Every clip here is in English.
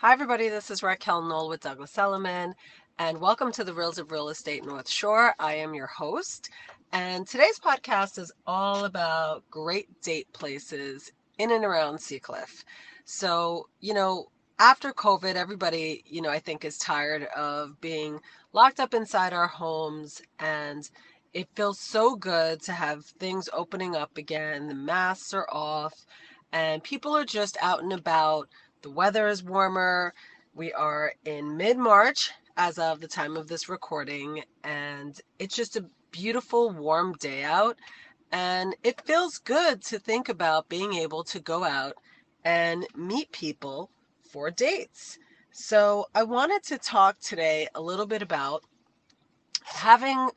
Hi, everybody. This is Raquel Knoll with Douglas Elliman, and welcome to the Reels of Real Estate North Shore. I am your host, and today's podcast is all about great date places in and around Seacliff. So, you know, after COVID, everybody, you know, I think is tired of being locked up inside our homes, and it feels so good to have things opening up again. The masks are off, and people are just out and about the weather is warmer. We are in mid March as of the time of this recording, and it's just a beautiful, warm day out. And it feels good to think about being able to go out and meet people for dates. So, I wanted to talk today a little bit about having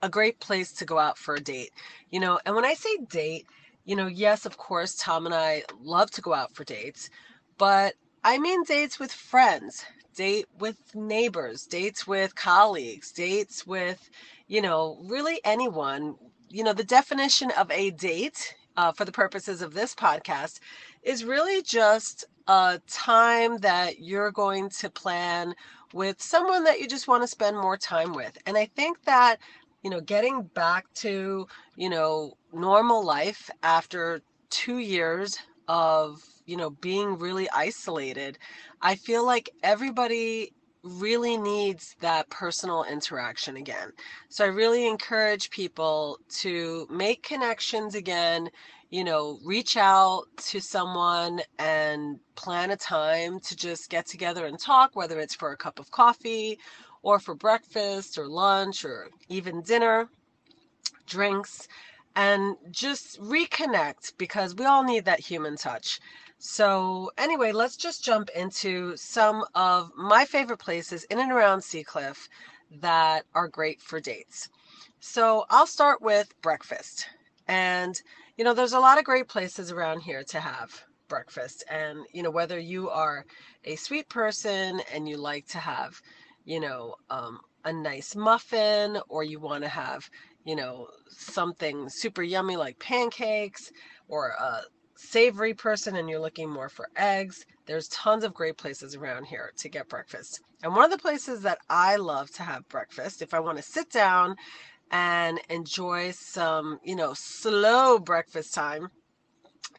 a great place to go out for a date. You know, and when I say date, you know, yes, of course, Tom and I love to go out for dates, but I mean dates with friends, date with neighbors, dates with colleagues, dates with, you know, really anyone. You know, the definition of a date uh, for the purposes of this podcast is really just a time that you're going to plan with someone that you just want to spend more time with. And I think that, you know, getting back to, you know, normal life after two years of you know being really isolated i feel like everybody really needs that personal interaction again so i really encourage people to make connections again you know reach out to someone and plan a time to just get together and talk whether it's for a cup of coffee or for breakfast or lunch or even dinner drinks and just reconnect because we all need that human touch. So, anyway, let's just jump into some of my favorite places in and around Seacliff that are great for dates. So, I'll start with breakfast. And, you know, there's a lot of great places around here to have breakfast. And, you know, whether you are a sweet person and you like to have, you know, um, a nice muffin or you want to have, you know, something super yummy like pancakes or a savory person and you're looking more for eggs, there's tons of great places around here to get breakfast. And one of the places that I love to have breakfast, if I want to sit down and enjoy some, you know, slow breakfast time,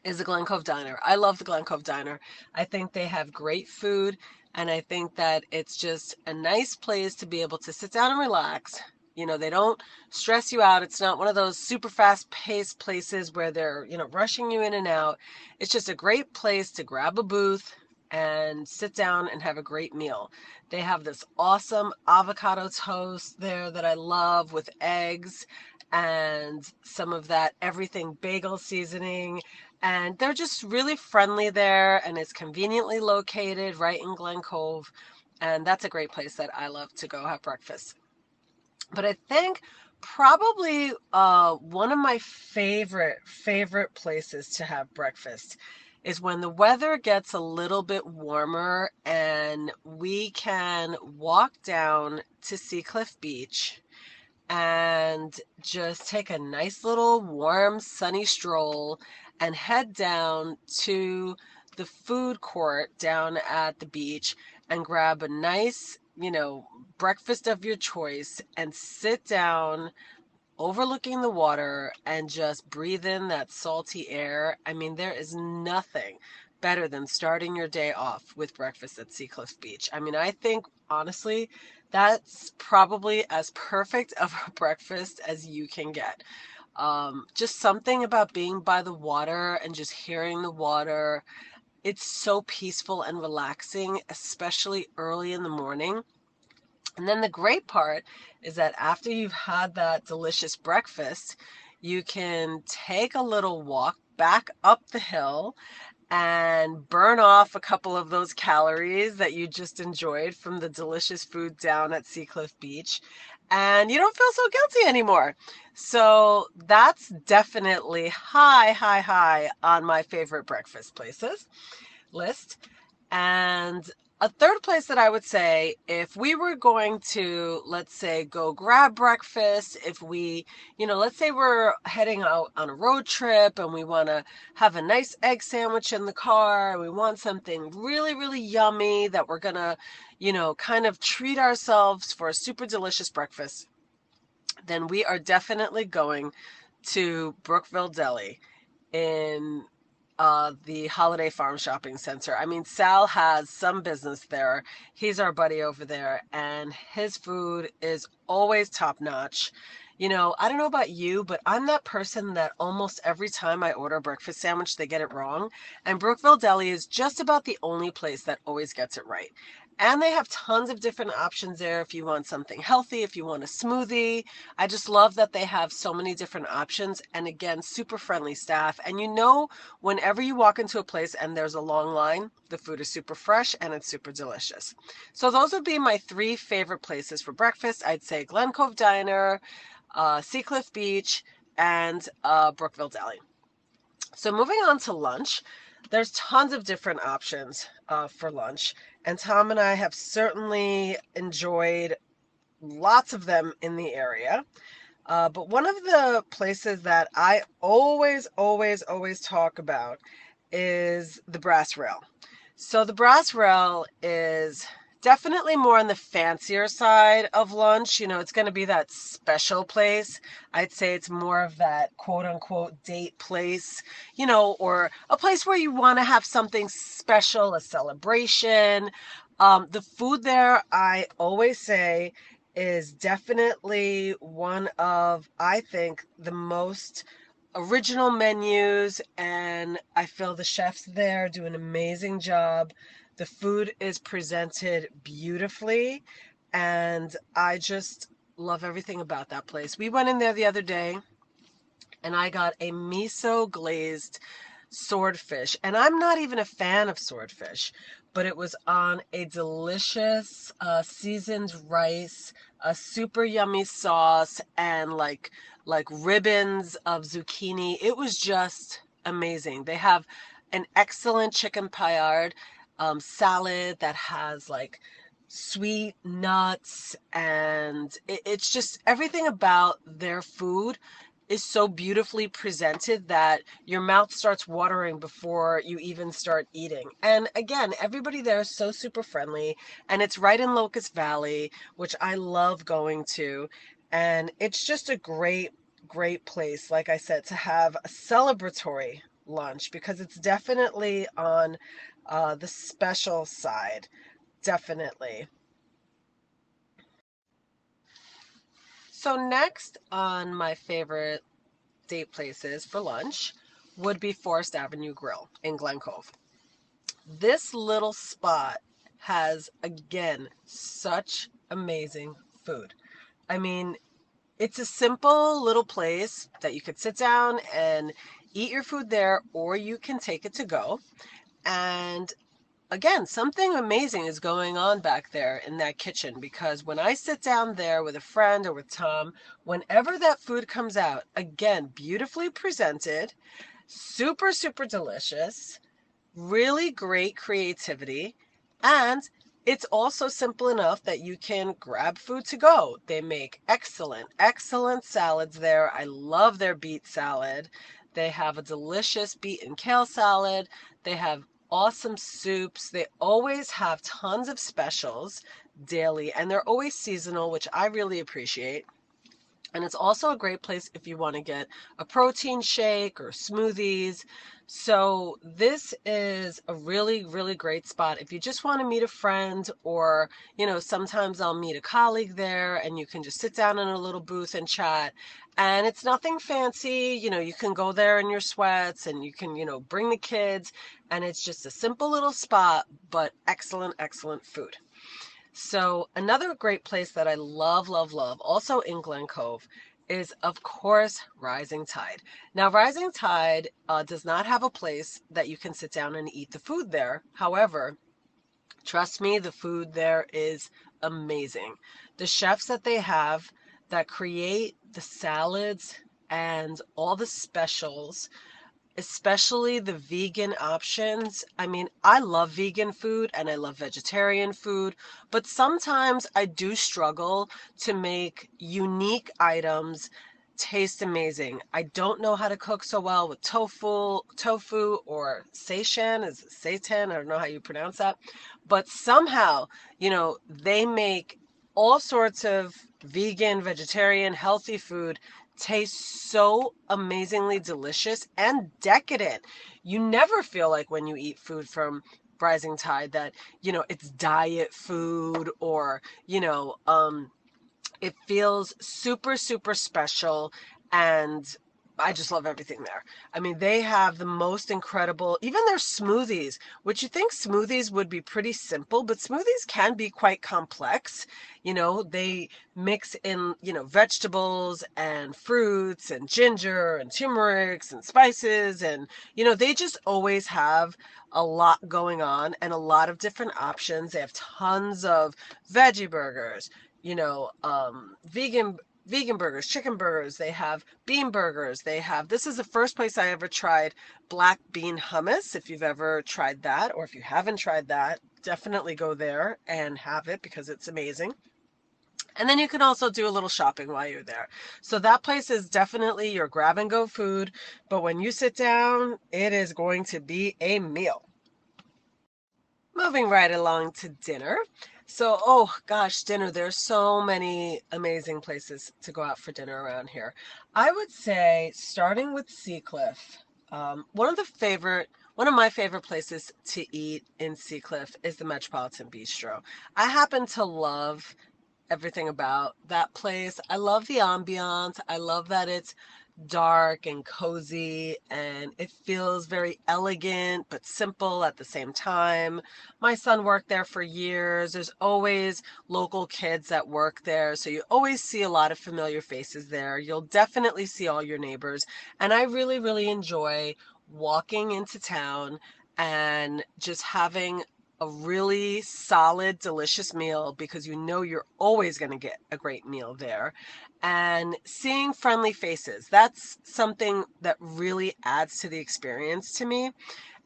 is the Glen Cove Diner. I love the Glen Cove Diner. I think they have great food, and I think that it's just a nice place to be able to sit down and relax, you know, they don't stress you out. It's not one of those super fast paced places where they're, you know, rushing you in and out. It's just a great place to grab a booth and sit down and have a great meal. They have this awesome avocado toast there that I love with eggs and some of that everything bagel seasoning. And they're just really friendly there and it's conveniently located right in Glen Cove. And that's a great place that I love to go have breakfast. But I think probably uh, one of my favorite, favorite places to have breakfast is when the weather gets a little bit warmer and we can walk down to Seacliff Beach and just take a nice little warm, sunny stroll and head down to the food court down at the beach and grab a nice you know, breakfast of your choice and sit down overlooking the water and just breathe in that salty air. I mean, there is nothing better than starting your day off with breakfast at Seacliff Beach. I mean, I think honestly, that's probably as perfect of a breakfast as you can get. Um, just something about being by the water and just hearing the water it's so peaceful and relaxing, especially early in the morning. And then the great part is that after you've had that delicious breakfast, you can take a little walk back up the hill and burn off a couple of those calories that you just enjoyed from the delicious food down at Seacliff Beach. And you don't feel so guilty anymore. So that's definitely high, high, high on my favorite breakfast places list. And a third place that I would say, if we were going to, let's say, go grab breakfast, if we, you know, let's say we're heading out on a road trip and we want to have a nice egg sandwich in the car, we want something really, really yummy that we're going to, you know, kind of treat ourselves for a super delicious breakfast, then we are definitely going to Brookville Deli in uh, the Holiday Farm Shopping Center. I mean, Sal has some business there. He's our buddy over there, and his food is always top notch. You know, I don't know about you, but I'm that person that almost every time I order a breakfast sandwich, they get it wrong. And Brookville Deli is just about the only place that always gets it right. And they have tons of different options there if you want something healthy, if you want a smoothie. I just love that they have so many different options. And again, super friendly staff. And you know, whenever you walk into a place and there's a long line, the food is super fresh and it's super delicious. So those would be my three favorite places for breakfast. I'd say Glen Cove Diner, uh, Seacliff Beach, and uh, Brookville Deli. So moving on to lunch, there's tons of different options uh, for lunch. And Tom and I have certainly enjoyed lots of them in the area. Uh, but one of the places that I always, always, always talk about is the Brass Rail. So the Brass Rail is definitely more on the fancier side of lunch. You know, it's going to be that special place. I'd say it's more of that quote unquote date place, you know, or a place where you want to have something special, a celebration. Um, the food there, I always say, is definitely one of, I think, the most original menus. And I feel the chefs there do an amazing job the food is presented beautifully, and I just love everything about that place. We went in there the other day, and I got a miso glazed swordfish. And I'm not even a fan of swordfish, but it was on a delicious uh, seasoned rice, a super yummy sauce, and like like ribbons of zucchini. It was just amazing. They have an excellent chicken paillard um, salad that has like sweet nuts and it, it's just everything about their food is so beautifully presented that your mouth starts watering before you even start eating. And again, everybody there is so super friendly and it's right in Locust Valley, which I love going to. And it's just a great, great place, like I said, to have a celebratory lunch because it's definitely on uh, the special side. Definitely. So, next on my favorite date places for lunch would be Forest Avenue Grill in Glen Cove. This little spot has, again, such amazing food. I mean, it's a simple little place that you could sit down and eat your food there, or you can take it to go. And again, something amazing is going on back there in that kitchen because when I sit down there with a friend or with Tom, whenever that food comes out, again, beautifully presented, super, super delicious, really great creativity, and it's also simple enough that you can grab food to go. They make excellent, excellent salads there. I love their beet salad. They have a delicious beet and kale salad. They have awesome soups. They always have tons of specials daily and they're always seasonal, which I really appreciate. And it's also a great place if you want to get a protein shake or smoothies. So, this is a really, really great spot. If you just want to meet a friend, or, you know, sometimes I'll meet a colleague there and you can just sit down in a little booth and chat. And it's nothing fancy. You know, you can go there in your sweats and you can, you know, bring the kids. And it's just a simple little spot, but excellent, excellent food. So, another great place that I love, love, love, also in Glen Cove, is of course Rising Tide. Now, Rising Tide uh, does not have a place that you can sit down and eat the food there. However, trust me, the food there is amazing. The chefs that they have that create the salads and all the specials especially the vegan options. I mean, I love vegan food and I love vegetarian food, but sometimes I do struggle to make unique items taste amazing. I don't know how to cook so well with tofu, tofu or seitan is seitan, I don't know how you pronounce that. But somehow, you know, they make all sorts of vegan, vegetarian, healthy food taste so amazingly delicious and decadent. You never feel like when you eat food from Rising Tide that, you know, it's diet food or, you know, um it feels super, super special and I just love everything there. I mean, they have the most incredible, even their smoothies, which you think smoothies would be pretty simple, but smoothies can be quite complex. You know, they mix in, you know, vegetables and fruits and ginger and turmeric and spices. And, you know, they just always have a lot going on and a lot of different options. They have tons of veggie burgers, you know, um, vegan vegan burgers, chicken burgers, they have bean burgers, they have this is the first place I ever tried black bean hummus. If you've ever tried that, or if you haven't tried that, definitely go there and have it because it's amazing. And then you can also do a little shopping while you're there. So that place is definitely your grab and go food, but when you sit down, it is going to be a meal. Moving right along to dinner. So, oh gosh, dinner. There's so many amazing places to go out for dinner around here. I would say starting with Seacliff. Um, one of the favorite, one of my favorite places to eat in Seacliff is the Metropolitan Bistro. I happen to love everything about that place. I love the ambiance. I love that it's dark and cozy and it feels very elegant but simple at the same time. My son worked there for years. There's always local kids that work there, so you always see a lot of familiar faces there. You'll definitely see all your neighbors, and I really really enjoy walking into town and just having a really solid, delicious meal because you know you're always going to get a great meal there. And seeing friendly faces, that's something that really adds to the experience to me.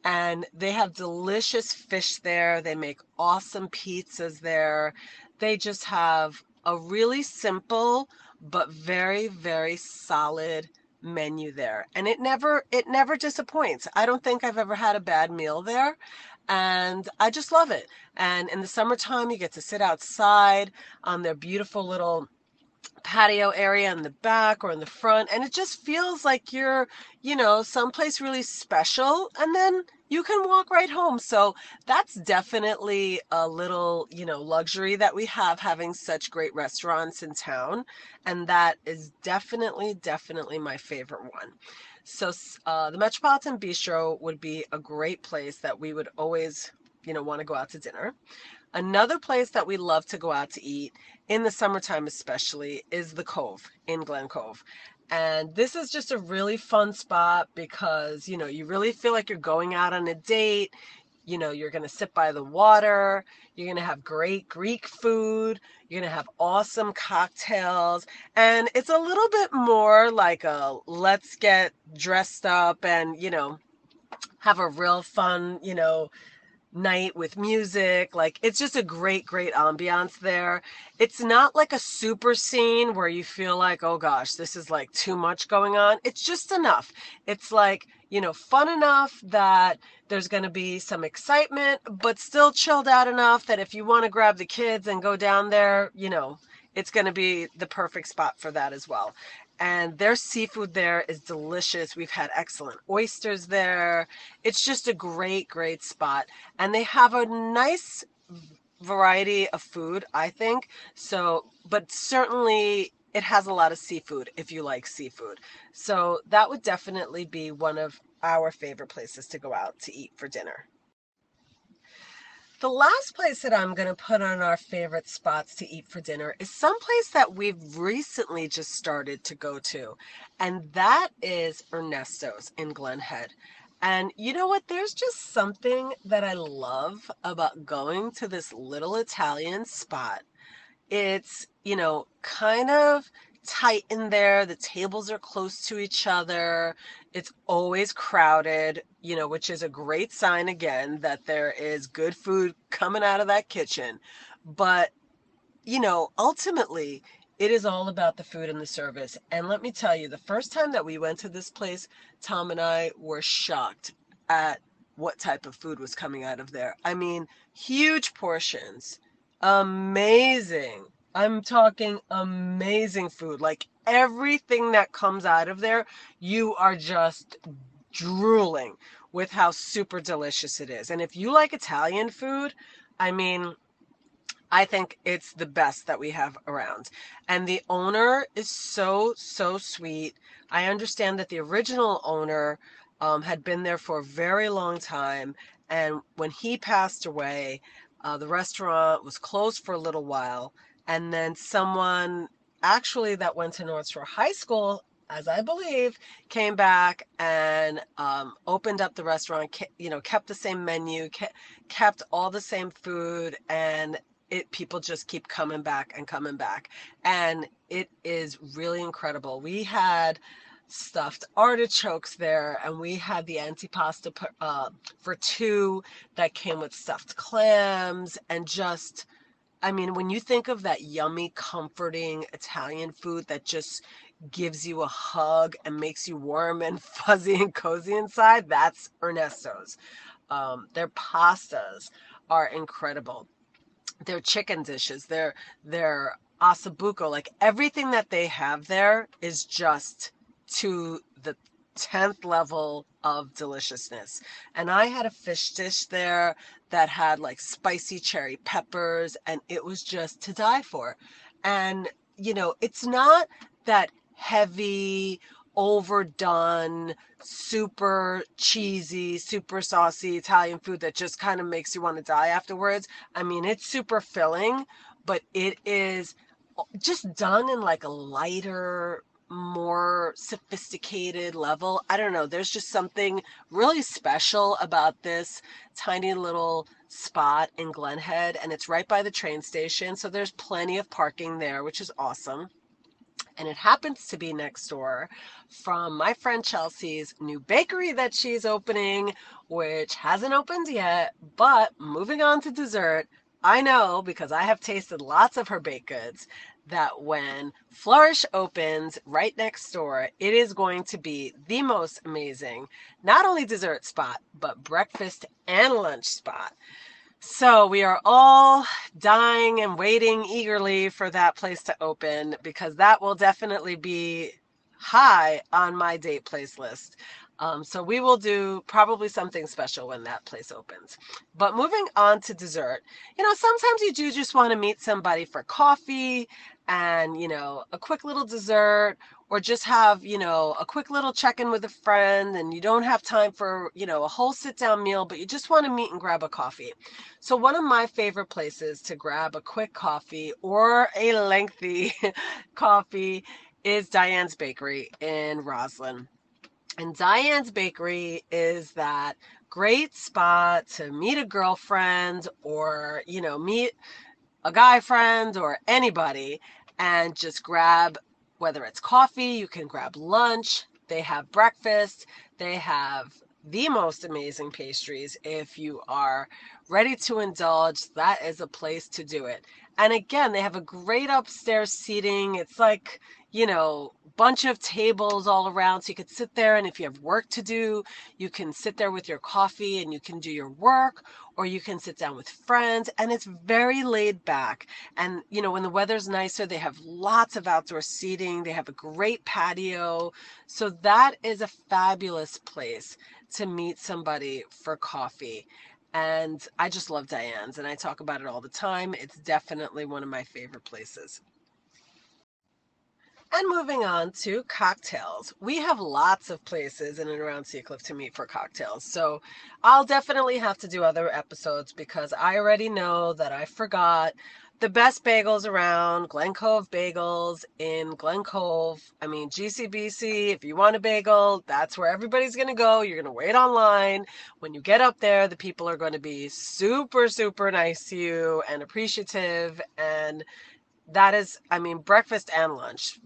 And they have delicious fish there. They make awesome pizzas there. They just have a really simple but very, very solid menu there and it never it never disappoints i don't think i've ever had a bad meal there and I just love it. And in the summertime, you get to sit outside on their beautiful little patio area in the back or in the front and it just feels like you're you know someplace really special and then you can walk right home so that's definitely a little you know luxury that we have having such great restaurants in town and that is definitely definitely my favorite one so uh, the Metropolitan Bistro would be a great place that we would always, you know, want to go out to dinner. Another place that we love to go out to eat in the summertime, especially, is the Cove in Glen Cove. And this is just a really fun spot because, you know, you really feel like you're going out on a date you know, you're going to sit by the water. You're going to have great Greek food. You're going to have awesome cocktails. And it's a little bit more like a let's get dressed up and, you know, have a real fun, you know, night with music. Like it's just a great, great ambiance there. It's not like a super scene where you feel like, oh gosh, this is like too much going on. It's just enough. It's like, you know, fun enough that there's going to be some excitement, but still chilled out enough that if you want to grab the kids and go down there, you know, it's going to be the perfect spot for that as well and their seafood there is delicious. We've had excellent oysters there. It's just a great, great spot. And they have a nice variety of food, I think. So, but certainly it has a lot of seafood if you like seafood. So that would definitely be one of our favorite places to go out to eat for dinner. The last place that I'm going to put on our favorite spots to eat for dinner is someplace that we've recently just started to go to, and that is Ernesto's in Glen Head. And you know what? There's just something that I love about going to this little Italian spot. It's, you know, kind of tight in there. The tables are close to each other. It's always crowded, you know, which is a great sign again that there is good food coming out of that kitchen. But, you know, ultimately, it is all about the food and the service. And let me tell you, the first time that we went to this place, Tom and I were shocked at what type of food was coming out of there. I mean, huge portions, amazing. I'm talking amazing food. Like everything that comes out of there, you are just drooling with how super delicious it is. And if you like Italian food, I mean, I think it's the best that we have around. And the owner is so, so sweet. I understand that the original owner um, had been there for a very long time. And when he passed away, uh, the restaurant was closed for a little while. And then someone actually that went to North Shore High School, as I believe, came back and um, opened up the restaurant. You know, kept the same menu, kept all the same food, and it people just keep coming back and coming back, and it is really incredible. We had stuffed artichokes there, and we had the antipasta uh, for two that came with stuffed clams and just. I mean, when you think of that yummy, comforting Italian food that just gives you a hug and makes you warm and fuzzy and cozy inside, that's Ernesto's. Um, their pastas are incredible. Their chicken dishes, their their ossobuco, like everything that they have there is just to the 10th level of deliciousness. And I had a fish dish there that had like spicy cherry peppers, and it was just to die for. And, you know, it's not that heavy, overdone, super cheesy, super saucy Italian food that just kind of makes you want to die afterwards. I mean, it's super filling, but it is uh, just done in like a lighter, more sophisticated level. I don't know. There's just something really special about this tiny little spot in Glen Head, and it's right by the train station. So there's plenty of parking there, which is awesome. And it happens to be next door from my friend Chelsea's new bakery that she's opening, which hasn't opened yet. But moving on to dessert, I know because I have tasted lots of her baked goods that when Flourish opens right next door, it is going to be the most amazing, not only dessert spot, but breakfast and lunch spot. So we are all dying and waiting eagerly for that place to open because that will definitely be high on my date place list. Um, so we will do probably something special when that place opens. But moving on to dessert, you know, sometimes you do just want to meet somebody for coffee and, you know, a quick little dessert or just have, you know, a quick little check in with a friend and you don't have time for, you know, a whole sit down meal, but you just want to meet and grab a coffee. So, one of my favorite places to grab a quick coffee or a lengthy coffee is Diane's Bakery in Roslyn. And Diane's Bakery is that great spot to meet a girlfriend or, you know, meet a guy friend or anybody and just grab whether it's coffee, you can grab lunch, they have breakfast, they have the most amazing pastries. If you are ready to indulge, that is a place to do it. And again, they have a great upstairs seating. It's like, you know, bunch of tables all around so you could sit there and if you have work to do, you can sit there with your coffee and you can do your work or you can sit down with friends and it's very laid back. And you know, when the weather's nicer, they have lots of outdoor seating, they have a great patio. So that is a fabulous place to meet somebody for coffee. And I just love Diane's and I talk about it all the time. It's definitely one of my favorite places. And moving on to cocktails. We have lots of places in and around Seacliff to meet for cocktails. So I'll definitely have to do other episodes because I already know that I forgot the best bagels around, Glen Cove Bagels in Glen Cove. I mean, GCBC, if you want a bagel, that's where everybody's going to go. You're going to wait online. When you get up there, the people are going to be super, super nice to you and appreciative. And that is, I mean, breakfast and lunch.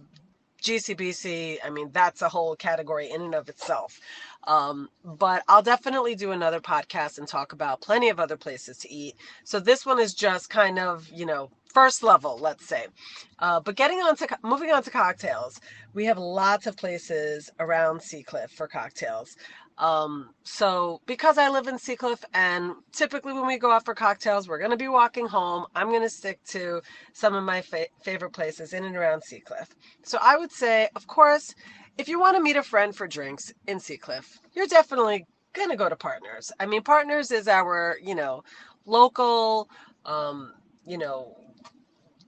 GCBC, I mean, that's a whole category in and of itself. Um, but I'll definitely do another podcast and talk about plenty of other places to eat. So this one is just kind of, you know, first level, let's say. Uh, but getting on to moving on to cocktails, we have lots of places around Seacliff for cocktails. Um, so because I live in Seacliff and typically when we go out for cocktails, we're going to be walking home. I'm going to stick to some of my fa- favorite places in and around Seacliff. So I would say, of course, if you want to meet a friend for drinks in Seacliff, you're definitely going to go to Partners. I mean, Partners is our, you know, local, um, you know,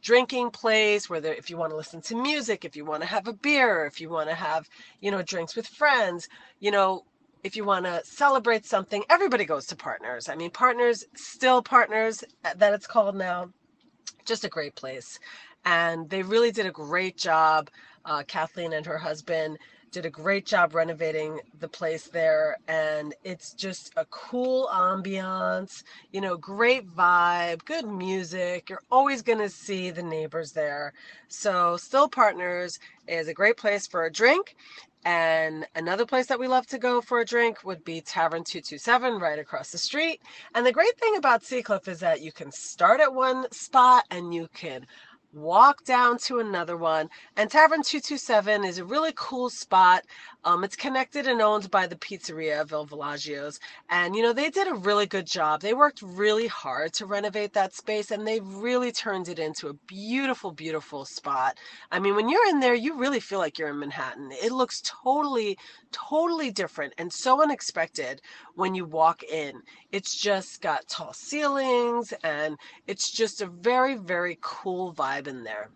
drinking place where if you want to listen to music, if you want to have a beer, if you want to have, you know, drinks with friends, you know, if you want to celebrate something, everybody goes to Partners. I mean, Partners, still Partners, uh, that it's called now. Just a great place. And they really did a great job. Uh, Kathleen and her husband did a great job renovating the place there. And it's just a cool ambiance, you know, great vibe, good music. You're always going to see the neighbors there. So, Still Partners is a great place for a drink. And another place that we love to go for a drink would be Tavern 227 right across the street. And the great thing about Seacliff is that you can start at one spot and you can walk down to another one. And Tavern 227 is a really cool spot. Um, it's connected and owned by the pizzeria Vil Villaggio's. And, you know, they did a really good job. They worked really hard to renovate that space and they really turned it into a beautiful, beautiful spot. I mean, when you're in there, you really feel like you're in Manhattan. It looks totally, totally different and so unexpected when you walk in. It's just got tall ceilings and it's just a very, very cool vibe in there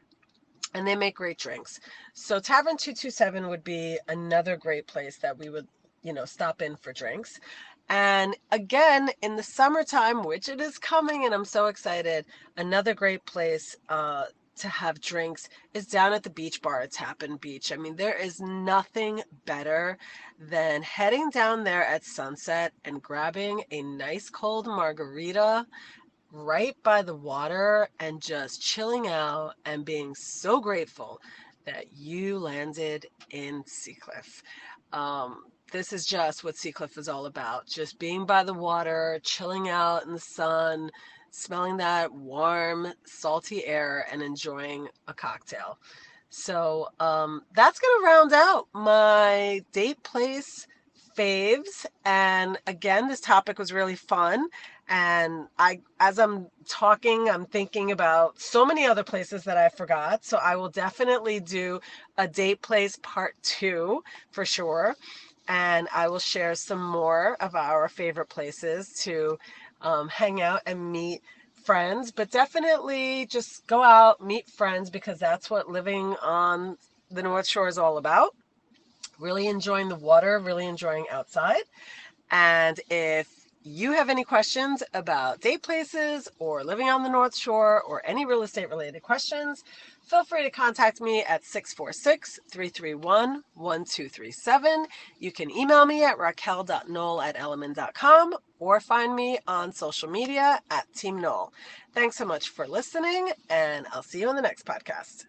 and they make great drinks. So Tavern 227 would be another great place that we would, you know, stop in for drinks. And again, in the summertime, which it is coming, and I'm so excited, another great place uh, to have drinks is down at the beach bar at Tappen Beach. I mean, there is nothing better than heading down there at sunset and grabbing a nice cold margarita right by the water and just chilling out and being so grateful that you landed in Seacliff. Um, this is just what Seacliff is all about just being by the water, chilling out in the sun, smelling that warm, salty air, and enjoying a cocktail. So um, that's going to round out my date place faves. And again, this topic was really fun. And I, as I'm talking, I'm thinking about so many other places that I forgot. So I will definitely do a date place part two for sure. And I will share some more of our favorite places to um, hang out and meet friends, but definitely just go out, meet friends, because that's what living on the North Shore is all about. Really enjoying the water, really enjoying outside. And if you have any questions about date places or living on the North Shore or any real estate related questions, feel free to contact me at 646 331 1237. You can email me at raquel.knoll at elliman.com or find me on social media at Team Knoll. Thanks so much for listening, and I'll see you in the next podcast.